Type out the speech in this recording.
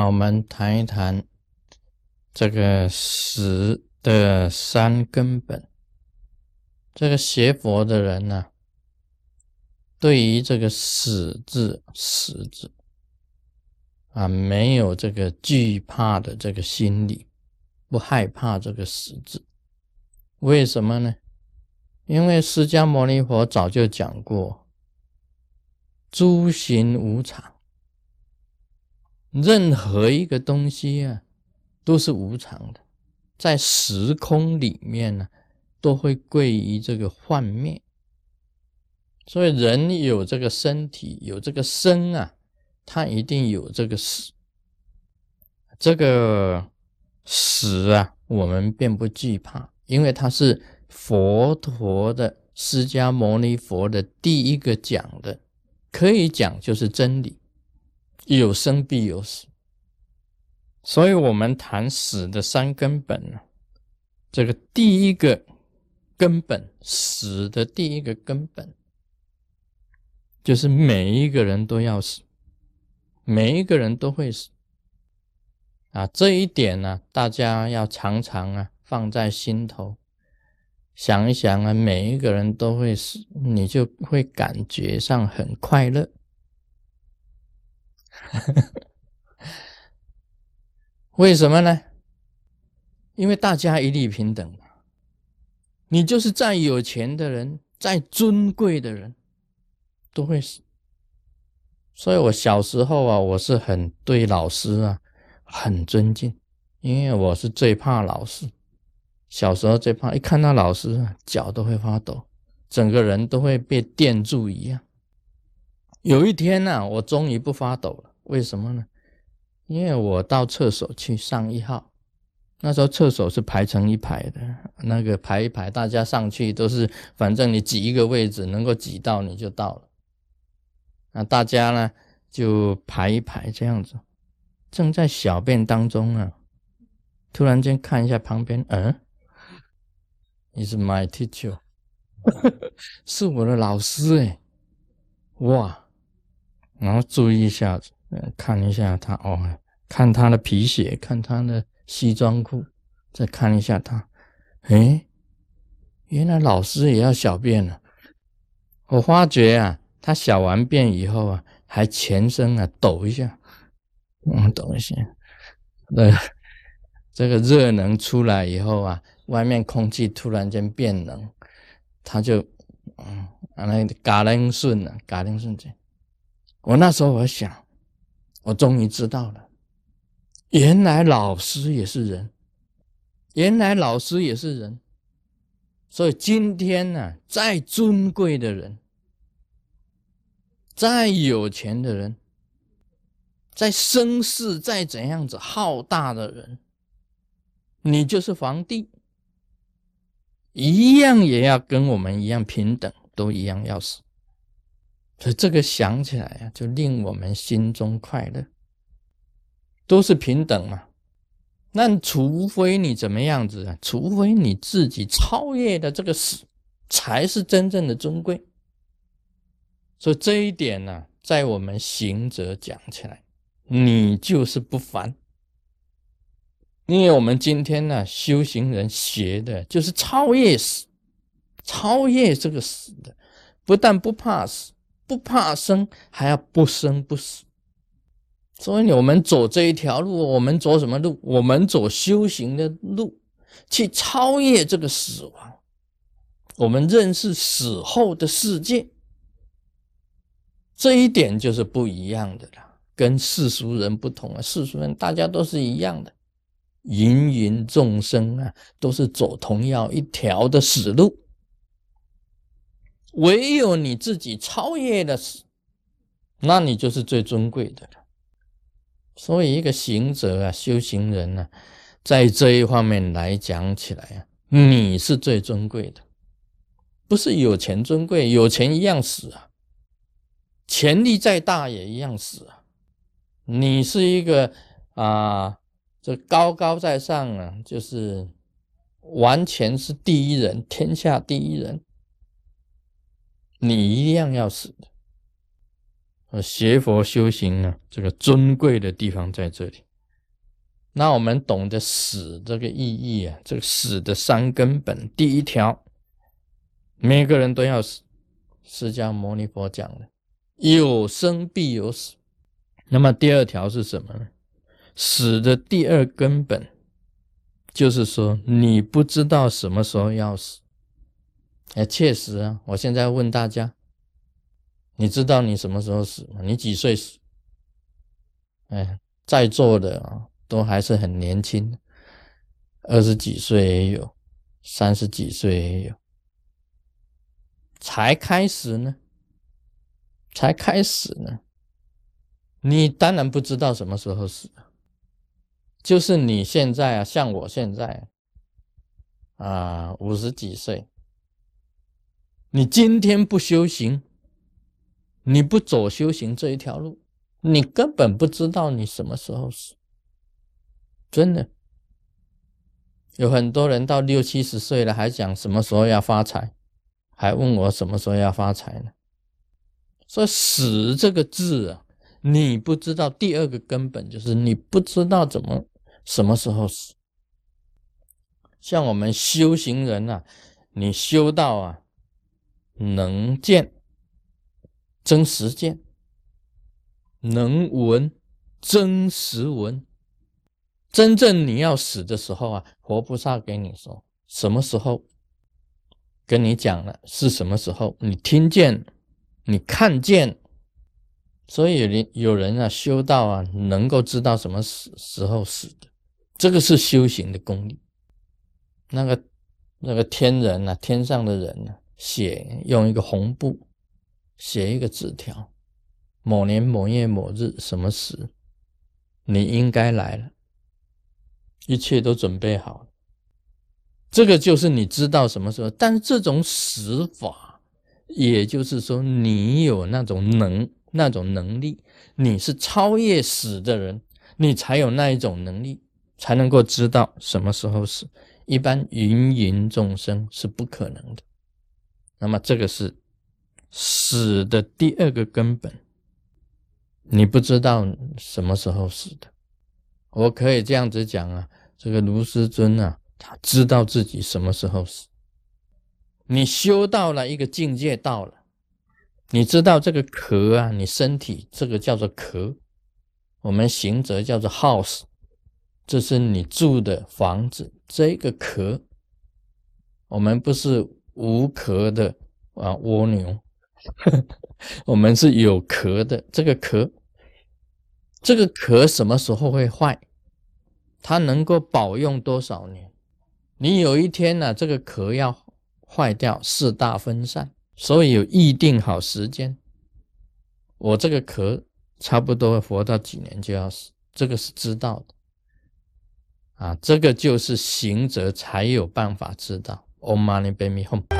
那我们谈一谈这个死的三根本。这个学佛的人呢，对于这个死字、死字啊，没有这个惧怕的这个心理，不害怕这个死字。为什么呢？因为释迦牟尼佛早就讲过，诸行无常。任何一个东西啊，都是无常的，在时空里面呢，都会归于这个幻灭。所以人有这个身体，有这个生啊，他一定有这个死。这个死啊，我们并不惧怕，因为它是佛陀的释迦牟尼佛的第一个讲的，可以讲就是真理。有生必有死，所以我们谈死的三根本呢。这个第一个根本，死的第一个根本，就是每一个人都要死，每一个人都会死啊。这一点呢，大家要常常啊放在心头，想一想啊，每一个人都会死，你就会感觉上很快乐。为什么呢？因为大家一律平等嘛。你就是再有钱的人，再尊贵的人，都会死。所以我小时候啊，我是很对老师啊很尊敬，因为我是最怕老师。小时候最怕一看到老师，脚都会发抖，整个人都会被电住一样。有一天呢，我终于不发抖了。为什么呢？因为我到厕所去上一号，那时候厕所是排成一排的，那个排一排，大家上去都是，反正你挤一个位置，能够挤到你就到了。那大家呢就排一排这样子，正在小便当中啊，突然间看一下旁边，嗯，is my teacher，是我的老师哎，哇，然后注意一下子。看一下他哦，看他的皮鞋，看他的西装裤，再看一下他，哎，原来老师也要小便了。我发觉啊，他小完便以后啊，还全身啊抖一下，嗯，抖一下。对，这个热能出来以后啊，外面空气突然间变冷，他就嗯，那嘎楞顺了，嘎楞顺这。我那时候我想。我终于知道了，原来老师也是人，原来老师也是人，所以今天呢，再尊贵的人，再有钱的人，再声势再怎样子浩大的人，你就是皇帝，一样也要跟我们一样平等，都一样要死。所以这个想起来呀，就令我们心中快乐，都是平等嘛。那除非你怎么样子啊？除非你自己超越的这个死，才是真正的尊贵。所以这一点呢，在我们行者讲起来，你就是不凡。因为我们今天呢，修行人学的就是超越死，超越这个死的，不但不怕死。不怕生，还要不生不死。所以，我们走这一条路，我们走什么路？我们走修行的路，去超越这个死亡。我们认识死后的世界，这一点就是不一样的了，跟世俗人不同啊。世俗人大家都是一样的，芸芸众生啊，都是走同样一条的死路。唯有你自己超越了死，那你就是最尊贵的了。所以，一个行者啊，修行人呢，在这一方面来讲起来啊，你是最尊贵的，不是有钱尊贵，有钱一样死啊，权力再大也一样死啊。你是一个啊，这高高在上啊，就是完全是第一人，天下第一人。你一样要死的。学佛修行呢，这个尊贵的地方在这里。那我们懂得死这个意义啊，这个死的三根本，第一条，每个人都要死。释迦牟尼佛讲的，有生必有死。那么第二条是什么呢？死的第二根本，就是说你不知道什么时候要死。哎，确实啊，我现在问大家，你知道你什么时候死吗？你几岁死？哎，在座的啊。都还是很年轻，二十几岁也有，三十几岁也有，才开始呢，才开始呢。你当然不知道什么时候死，就是你现在啊，像我现在啊，五十几岁，你今天不修行，你不走修行这一条路，你根本不知道你什么时候死。真的，有很多人到六七十岁了，还讲什么时候要发财，还问我什么时候要发财呢？说死这个字啊，你不知道第二个根本就是你不知道怎么什么时候死。像我们修行人啊，你修到啊，能见真实见，能闻真实闻。真正你要死的时候啊，活菩萨给你说什么时候跟你讲了是什么时候，你听见，你看见，所以人有人啊修道啊，能够知道什么时时候死的，这个是修行的功力。那个那个天人啊，天上的人呢，写用一个红布写一个纸条，某年某月某日什么时，你应该来了。一切都准备好了，这个就是你知道什么时候。但是这种死法，也就是说，你有那种能、那种能力，你是超越死的人，你才有那一种能力，才能够知道什么时候死。一般芸芸众生是不可能的。那么，这个是死的第二个根本，你不知道什么时候死的。我可以这样子讲啊。这个卢师尊啊，他知道自己什么时候死。你修到了一个境界，到了，你知道这个壳啊，你身体这个叫做壳，我们行者叫做 house，这是你住的房子。这个壳，我们不是无壳的啊蜗牛，我们是有壳的。这个壳，这个壳什么时候会坏？它能够保用多少年？你有一天呢，这个壳要坏掉，四大分散，所以有预定好时间。我这个壳差不多活到几年就要死，这个是知道的。啊，这个就是行者才有办法知道。Om Mani Padme Hum。